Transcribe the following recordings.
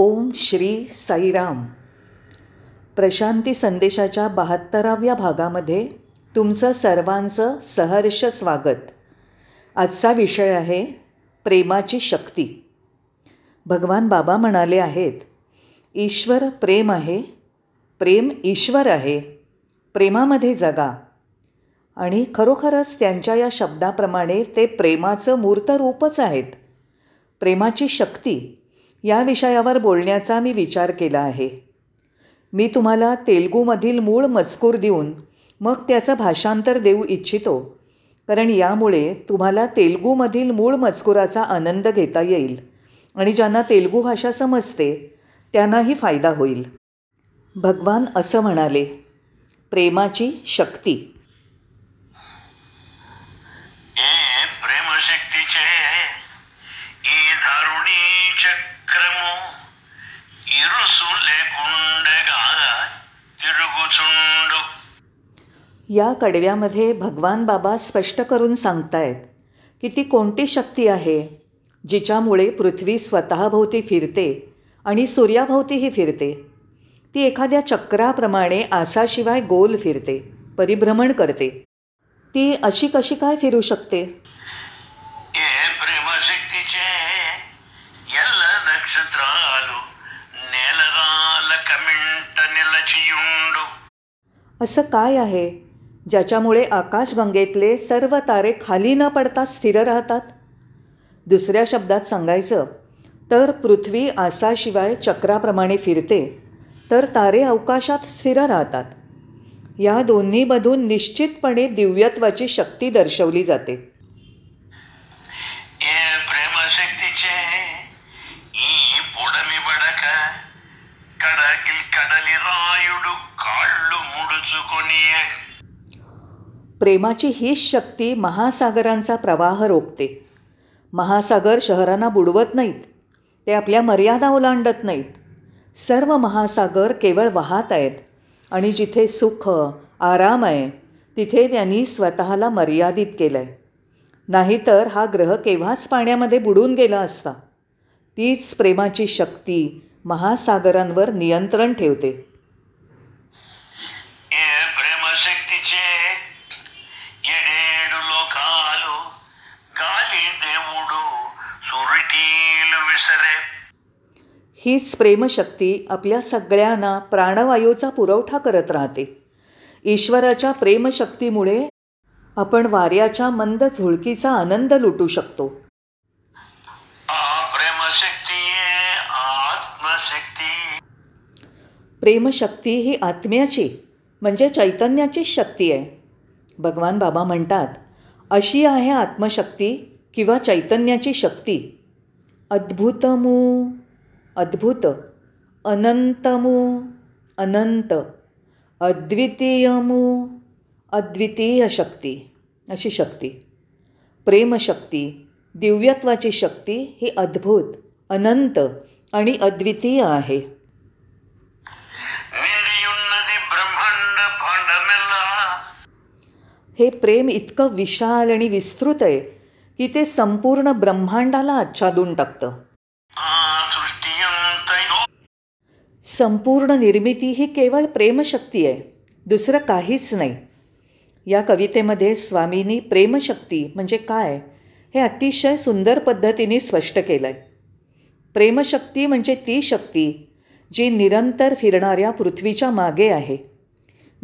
ओम श्री साईराम. प्रशांती संदेशाच्या बहात्तराव्या भागामध्ये तुमचं सर्वांचं सहर्ष स्वागत. आजचा विषय आहे प्रेमाची शक्ती. भगवान बाबा म्हणाले आहेत ईश्वर प्रेम आहे प्रेम ईश्वर आहे प्रेमामध्ये जगा. आणि खरोखरच त्यांच्या या शब्दाप्रमाणे ते प्रेमाचं मूर्त रूपच आहेत. प्रेमाची शक्ती या विषयावर बोलण्याचा मी विचार केला आहे. मी तुम्हाला तेलगूमधील मूळ मजकूर देऊन मग त्याचं भाषांतर देऊ इच्छितो कारण यामुळे तुम्हाला तेलगूमधील मूळ मजकुराचा आनंद घेता येईल आणि ज्यांना तेलगू भाषा समजते त्यांनाही फायदा होईल. भगवान असं म्हणाले प्रेमाची शक्ती. ఏ ప్రేమశక్తిచే ఈ ధరుణీ చక్రము ఇరుసు లేకుండగా తిరుగుచుండు या कडव्यामध्ये भगवान बाबा स्पष्ट करून सांगतायत की ती कोणती शक्ती आहे जिच्यामुळे पृथ्वी स्वतःभोवती फिरते आणि सूर्याभोवतीही फिरते ती एखाद्या चक्राप्रमाणे आसाशिवाय गोल फिरते परिभ्रमण करते ती अशी कशी काय फिरू शकते असं काय आहे? ज्याच्यामुळे आकाशगंगेतले सर्व तारे खाली न पडता स्थिर राहतात? दुसऱ्या शब्दात सांगायचं तर पृथ्वी आसाशिवाय चक्राप्रमाणे फिरते तर तारे अवकाशात स्थिर राहतात. या दोन्हीमधून निश्चितपणे दिव्यत्वाची शक्ती दर्शवली जाते. प्रेमाची हीच शक्ती महासागरांचा प्रवाह रोखते. महासागर शहरांना बुडवत नाहीत. ते आपल्या मर्यादा ओलांडत नाहीत. सर्व महासागर केवळ वाहत आहेत आणि जिथे सुख आराम आहे तिथे त्यांनी स्वतःला मर्यादित केलं आहे नाहीतर हा ग्रह केव्हाच पाण्यामध्ये बुडून गेला असता? तीच प्रेमाची शक्ती महासागरांवर नियंत्रण ठेवते. हीच प्रेमशक्ती आपल्या सगळ्यांना प्राणवायूचा पुरवठा करत राहते. ईश्वराच्या प्रेमशक्तीमुळे आपण वाऱ्याच्या मंद झुळकीचा आनंद लुटू शकतो. प्रेमशक्ती ही आत्म्याची म्हणजे चैतन्याचीच शक्ती आहे. भगवान बाबा म्हणतात अशी आहे आत्मशक्ती किंवा चैतन्याची शक्ती. अद्भुतमू अद्भुत अनंतमू अनंत अद्वितीयमू अद्वितीय शक्ती अशी शक्ती प्रेमशक्ती दिव्यत्वाची शक्ती ही अद्भुत अनंत आणि अद्वितीय आहे నిండియున్నది బ్రహ్మాండ భాండమెల్లా हे प्रेम इतकं विशाल आणि विस्तृत आहे की ते संपूर्ण ब्रह्मांडाला आच्छादून टाकतं. संपूर्ण निर्मिती ही केवळ प्रेमशक्ती आहे दुसरं काहीच नाही. या कवितेमध्ये स्वामींनी प्रेमशक्ती म्हणजे काय हे अतिशय सुंदर पद्धतीने स्पष्ट केलं आहे प्रेमशक्ती म्हणजे ती शक्ती जी निरंतर फिरणाऱ्या पृथ्वीच्या मागे आहे.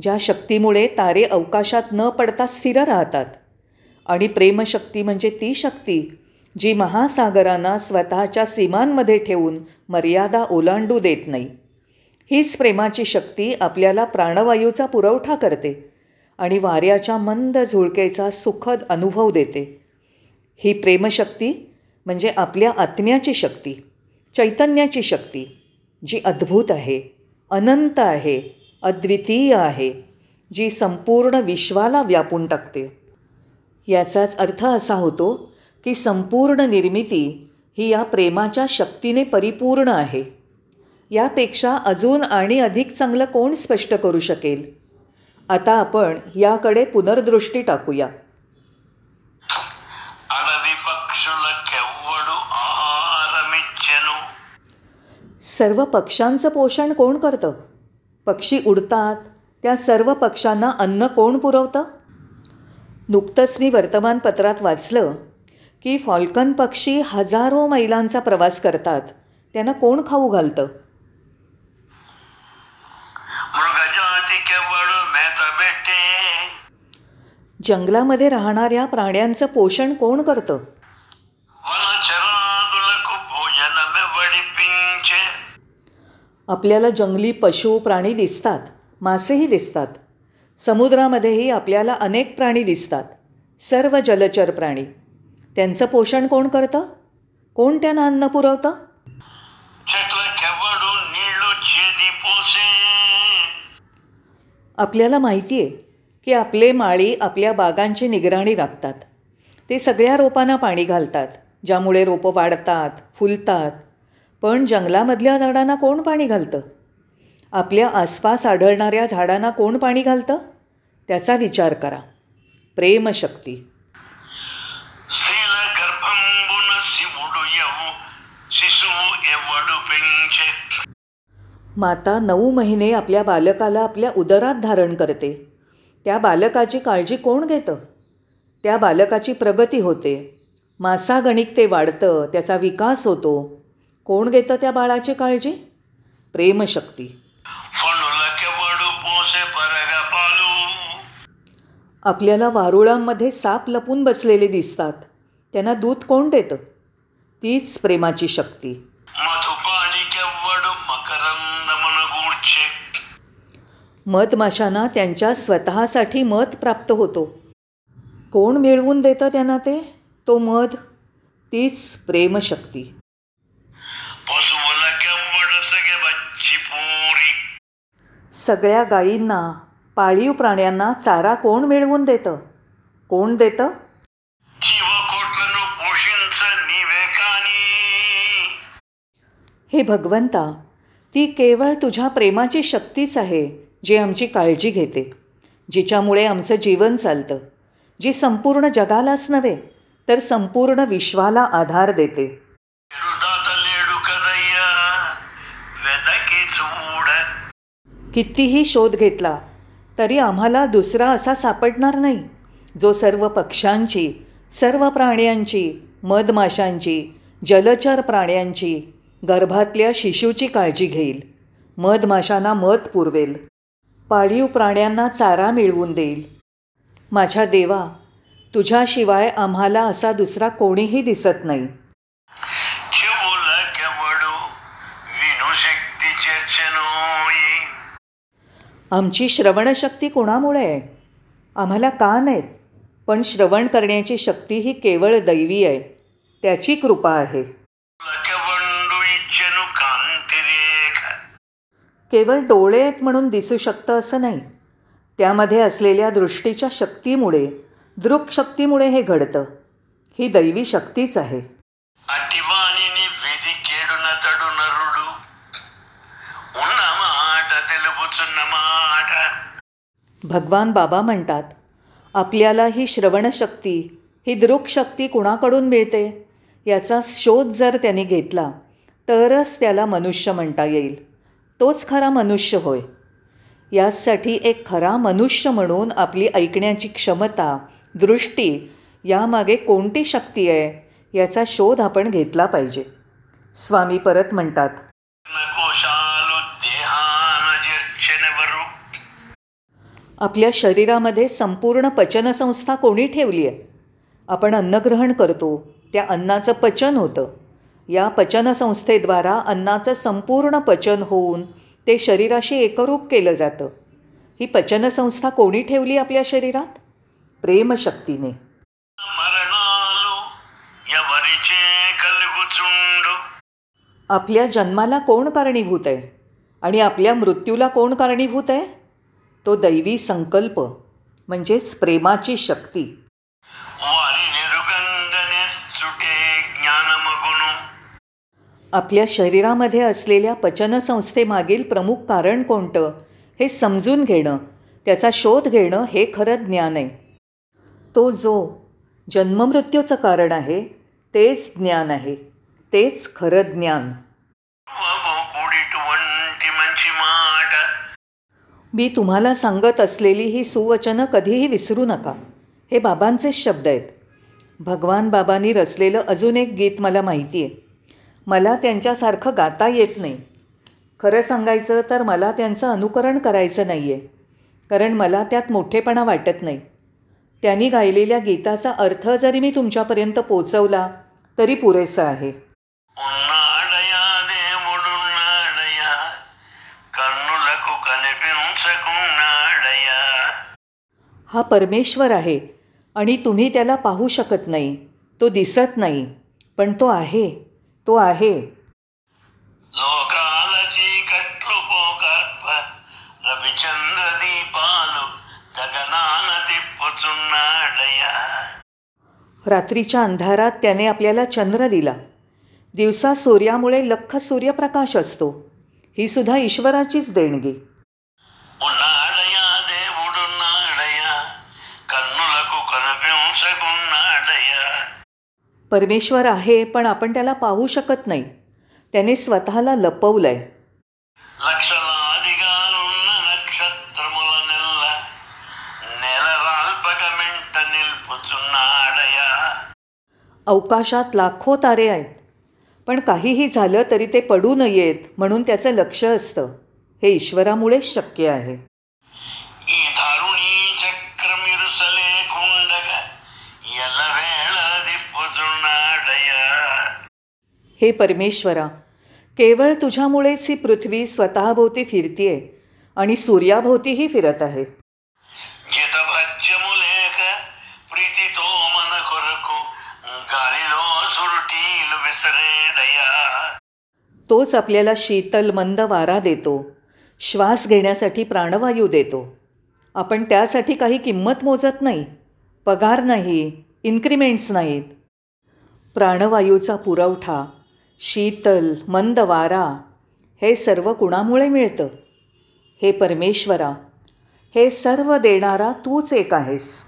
ज्या शक्तीमुळे तारे अवकाशात न पडता स्थिर राहतात. आणि प्रेमशक्ती म्हणजे ती शक्ती जी महासागरांना स्वतःच्या सीमांमध्ये ठेवून मर्यादा ओलांडू देत नाही. हीच प्रेमाची शक्ती आपल्याला प्राणवायूचा पुरवठा करते आणि वाऱ्याच्या मंद झुळकेचा सुखद अनुभव देते. ही प्रेमशक्ती म्हणजे आपल्या आत्म्याची शक्ती चैतन्याची शक्ती जी अद्भुत आहे अनंत आहे अद्वितीय आहे जी संपूर्ण विश्वाला व्यापून टाकते. याचाच अर्थ असा होतो की संपूर्ण निर्मिती ही या प्रेमाच्या शक्तीने परिपूर्ण आहे. यापेक्षा अजून आणि अधिक चांगलं कोण स्पष्ट करू शकेल? आता आपण याकडे पुनर्दृष्टी टाकूया. सर्व पक्ष्यांचं पोषण कोण करतं? पक्षी उडतात त्या सर्व पक्ष्यांना अन्न कोण पुरवतं? नुकतंच मी वर्तमानपत्रात वाचलं की फॉल्कन पक्षी हजारो मैलांचा प्रवास करतात. त्यांना कोण खाऊ घालतं? जंगलामध्ये राहणाऱ्या प्राण्यांचं पोषण कोण करतं? आपल्याला जंगली पशु प्राणी दिसतात मासेही दिसतात. समुद्रामध्येही आपल्याला अनेक प्राणी दिसतात. सर्व जलचर प्राणी. त्यांचं पोषण कोण करतं? कोण त्यांना अन्न पुरवतं? आपल्याला माहिती आहे की आपले माळी आपल्या बागांची निगराणी राखतात. ते सगळ्या रोपांना पाणी घालतात ज्यामुळे रोपं वाढतात फुलतात. पण जंगलामधल्या झाडांना कोण पाणी घालतं? आपल्या आसपास आढळणाऱ्या झाडांना कोण पाणी घालतं? त्याचा विचार करा. प्रेमशक्ती माता नऊ महिने आपल्या बालकाला आपल्या उदरात धारण करते. त्या बालकाची काळजी कोण घेतं? त्या बालकाची प्रगती होते. मासागणिक ते वाढतं त्याचा विकास होतो. कोण घेतं त्या बाळाची काळजी? प्रेमशक्ती आपल्याला वारुळांमध्ये साप लपून बसलेले दिसतात. त्यांना दूध कोण देतं? तीच प्रेमाची शक्ती. मधमाशांना त्यांच्या स्वतःसाठी मध प्राप्त होतो. कोण मिळवून देतं त्यांना ते? तो मध. तीच प्रेमशक्ती. सगळ्या गायींना पाळीव प्राण्यांना चारा कोण मिळवून देतं? कोण देतं? हे भगवंता ती केवळ तुझ्या प्रेमाची शक्तीच आहे जी आमची काळजी घेते जिच्यामुळे आमचं जीवन चालतं जी संपूर्ण जगालाच नव्हे तर संपूर्ण विश्वाला आधार देते. कितीही शोध घेतला तरी आम्हाला दुसरा असा सापडणार नाही जो सर्व पक्ष्यांची सर्व प्राण्यांची मधमाशांची जलचर प्राण्यांची गर्भातल्या शिशूची काळजी घेईल. मधमाशांना मध पुरवेल. पाळीव प्राण्यांना चारा मिळवून देईल. माझ्या देवा तुझ्याशिवाय आम्हाला असा दुसरा कोणीही दिसत नाही. आमची श्रवणशक्ती कोणामुळे आहे? आम्हाला कान आहेत पण श्रवण करण्याची शक्ती ही केवळ दैवी आहे. त्याची कृपा आहे. केवळ डोळे आहेत म्हणून दिसू शकतं असं नाही. त्यामध्ये असलेल्या दृष्टीच्या शक्तीमुळे दृकशक्तीमुळे हे घडतं. ही दैवी शक्तीच आहे. भगवान बाबा म्हणतात आपल्याला ही श्रवणशक्ती ही दृकशक्ती कुणाकडून मिळते? याचा शोध जर त्याने घेतला तरच त्याला मनुष्य म्हणता येईल. तोच खरा मनुष्य होय. यासाठी एक खरा मनुष्य म्हणून आपली ऐकण्याची क्षमता दृष्टी यामागे कोणती शक्ती आहे याचा शोध आपण घेतला पाहिजे. स्वामी परत म्हणतात आपल्या शरीरामध्ये संपूर्ण पचनसंस्था कोणी ठेवली आहे आपण अन्नग्रहण करतो त्या अन्नाचं पचन होतं. या पचनसंस्थेद्वारा अन्नाचं संपूर्ण पचन होऊन ते शरीराशी एकरूप केलं जातं. ही पचनसंस्था कोणी ठेवली आपल्या शरीरात? प्रेमशक्तीने. आपल्या जन्माला कोण कारणीभूत आहे? आणि आपल्या मृत्यूला कोण कारणीभूत आहे? तो दैवी संकल्प म्हणजेच प्रेमाची शक्ती. आपल्या शरीरामध्ये असलेल्या पचनसंस्थेमागील प्रमुख कारण कोणतं हे समजून घेणं त्याचा शोध घेणं हे खरं ज्ञान आहे. तो जो जन्ममृत्यूचं कारण आहे तेच ज्ञान आहे तेच खरं ज्ञान. मी तुम्हाला सांगत असलेली ही सुवचनं कधीही विसरू नका. हे बाबांचेच शब्द आहेत. भगवान बाबांनी रचलेलं अजून एक गीत मला माहिती आहे. मला त्यांच्यासारखं गाता येत नाही. खरं सांगायचं तर मला त्यांचं अनुकरण करायचं नाही आहे कारण मला त्यात मोठेपणा वाटत नाही. त्यांनी गायलेल्या गीताचा अर्थ जरी मी तुमच्यापर्यंत पोचवला तरी पुरेसा आहे. हा परमेश्वर आहे आणि तुम्ही त्याला पाहू शकत नाही. तो दिसत नाही पण तो आहे तो आहे. रात्रीच्या अंधारात त्याने आपल्याला चंद्र दिला. दिवसा सूर्यामुळे लख सूर्यप्रकाश असतो. ही सुद्धा ईश्वराचीच देणगी. परमेश्वर आहे पण आपण त्याला पाहू शकत नाही. त्याने स्वतःला लपवलं आहे अवकाशात लाखो तारे आहेत. पण काहीही झालं तरी ते पडू नयेत म्हणून त्याचं लक्ष असतं. हे ईश्वरामुळेच शक्य आहे. हे परमेश्वरा केवळ तुझ्यामुळेच ही पृथ्वी स्वतःभोवती फिरतीये आणि सूर्याभोवतीही फिरत आहे. तोच आपल्याला शीतल मंद वारा देतो श्वास घेण्यासाठी प्राणवायू देतो. आपण त्यासाठी काही किंमत मोजत नाही पगार नाही इन्क्रिमेंट्स नाहीत. प्राणवायूचा पुरवठा शीतल मंद वारा हे सर्व कुणामुळे मिळतं? हे परमेश्वरा हे सर्व देणारा तूच एक आहेस.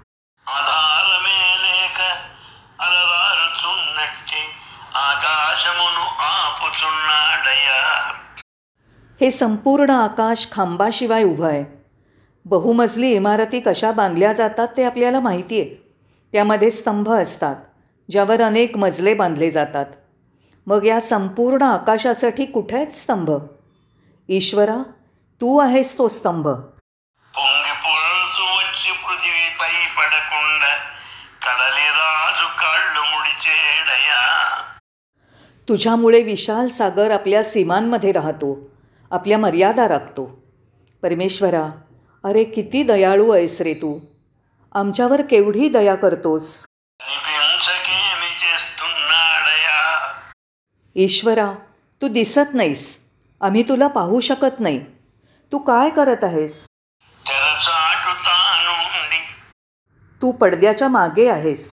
हे संपूर्ण आकाश खांबाशिवाय उभं आहे. बहुमजली इमारती कशा बांधल्या जातात ते आपल्याला माहिती आहे त्यामध्ये स्तंभ असतात ज्यावर अनेक मजले बांधले जातात. मग या संपूर्ण आकाशासाठी कुठे आहेत स्तंभ? ईश्वरा तू आहेस तो स्तंभ. तुझ्यामुळे विशाल सागर आपल्या सीमांमध्ये राहतो आपल्या मर्यादा राखतो. परमेश्वरा अरे किती दयाळू आहेस रे तू. आमच्यावर केवढी दया करतोस? ईश्वरा तू दिसत नाहीस. आम्ही तुला पाहू शकत नाही. तू काय करत आहेस? तू पडद्याच्या मागे आहेस.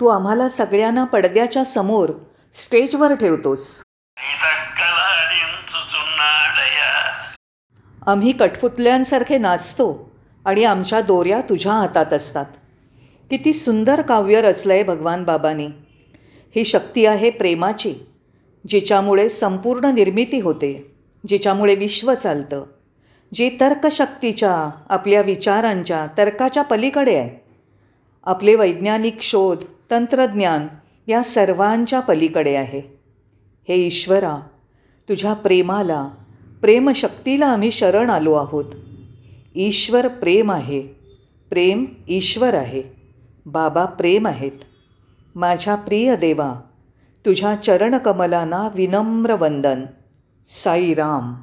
तू आम्हाला सगळ्यांना पडद्याच्या समोर स्टेजवर ठेवतोस. आम्ही कठपुतल्यांसारखे नाचतो आणि आमच्या दोऱ्या तुझ्या हातात असतात. किती सुंदर काव्य रचलं आहे भगवान बाबांनी. ही शक्ती आहे प्रेमाची जिच्यामुळे संपूर्ण निर्मिती होते जिच्यामुळे विश्व चालतं. जी तर्कशक्तीच्या आपल्या विचारांच्या तर्काच्या पलीकडे आहे. आपले वैज्ञानिक शोध तंत्रज्ञान या सर्वांच्या पलीकडे आहे. हे ईश्वरा तुझ्या प्रेमाला प्रेमशक्तीला आम्ही शरण आलो आहोत. ईश्वर प्रेम आहे. प्रेम ईश्वर आहे. बाबा प्रेम आहेत. माझ्या प्रिय देवा तुझ्या चरणकमलांना विनम्र वंदन. साईराम.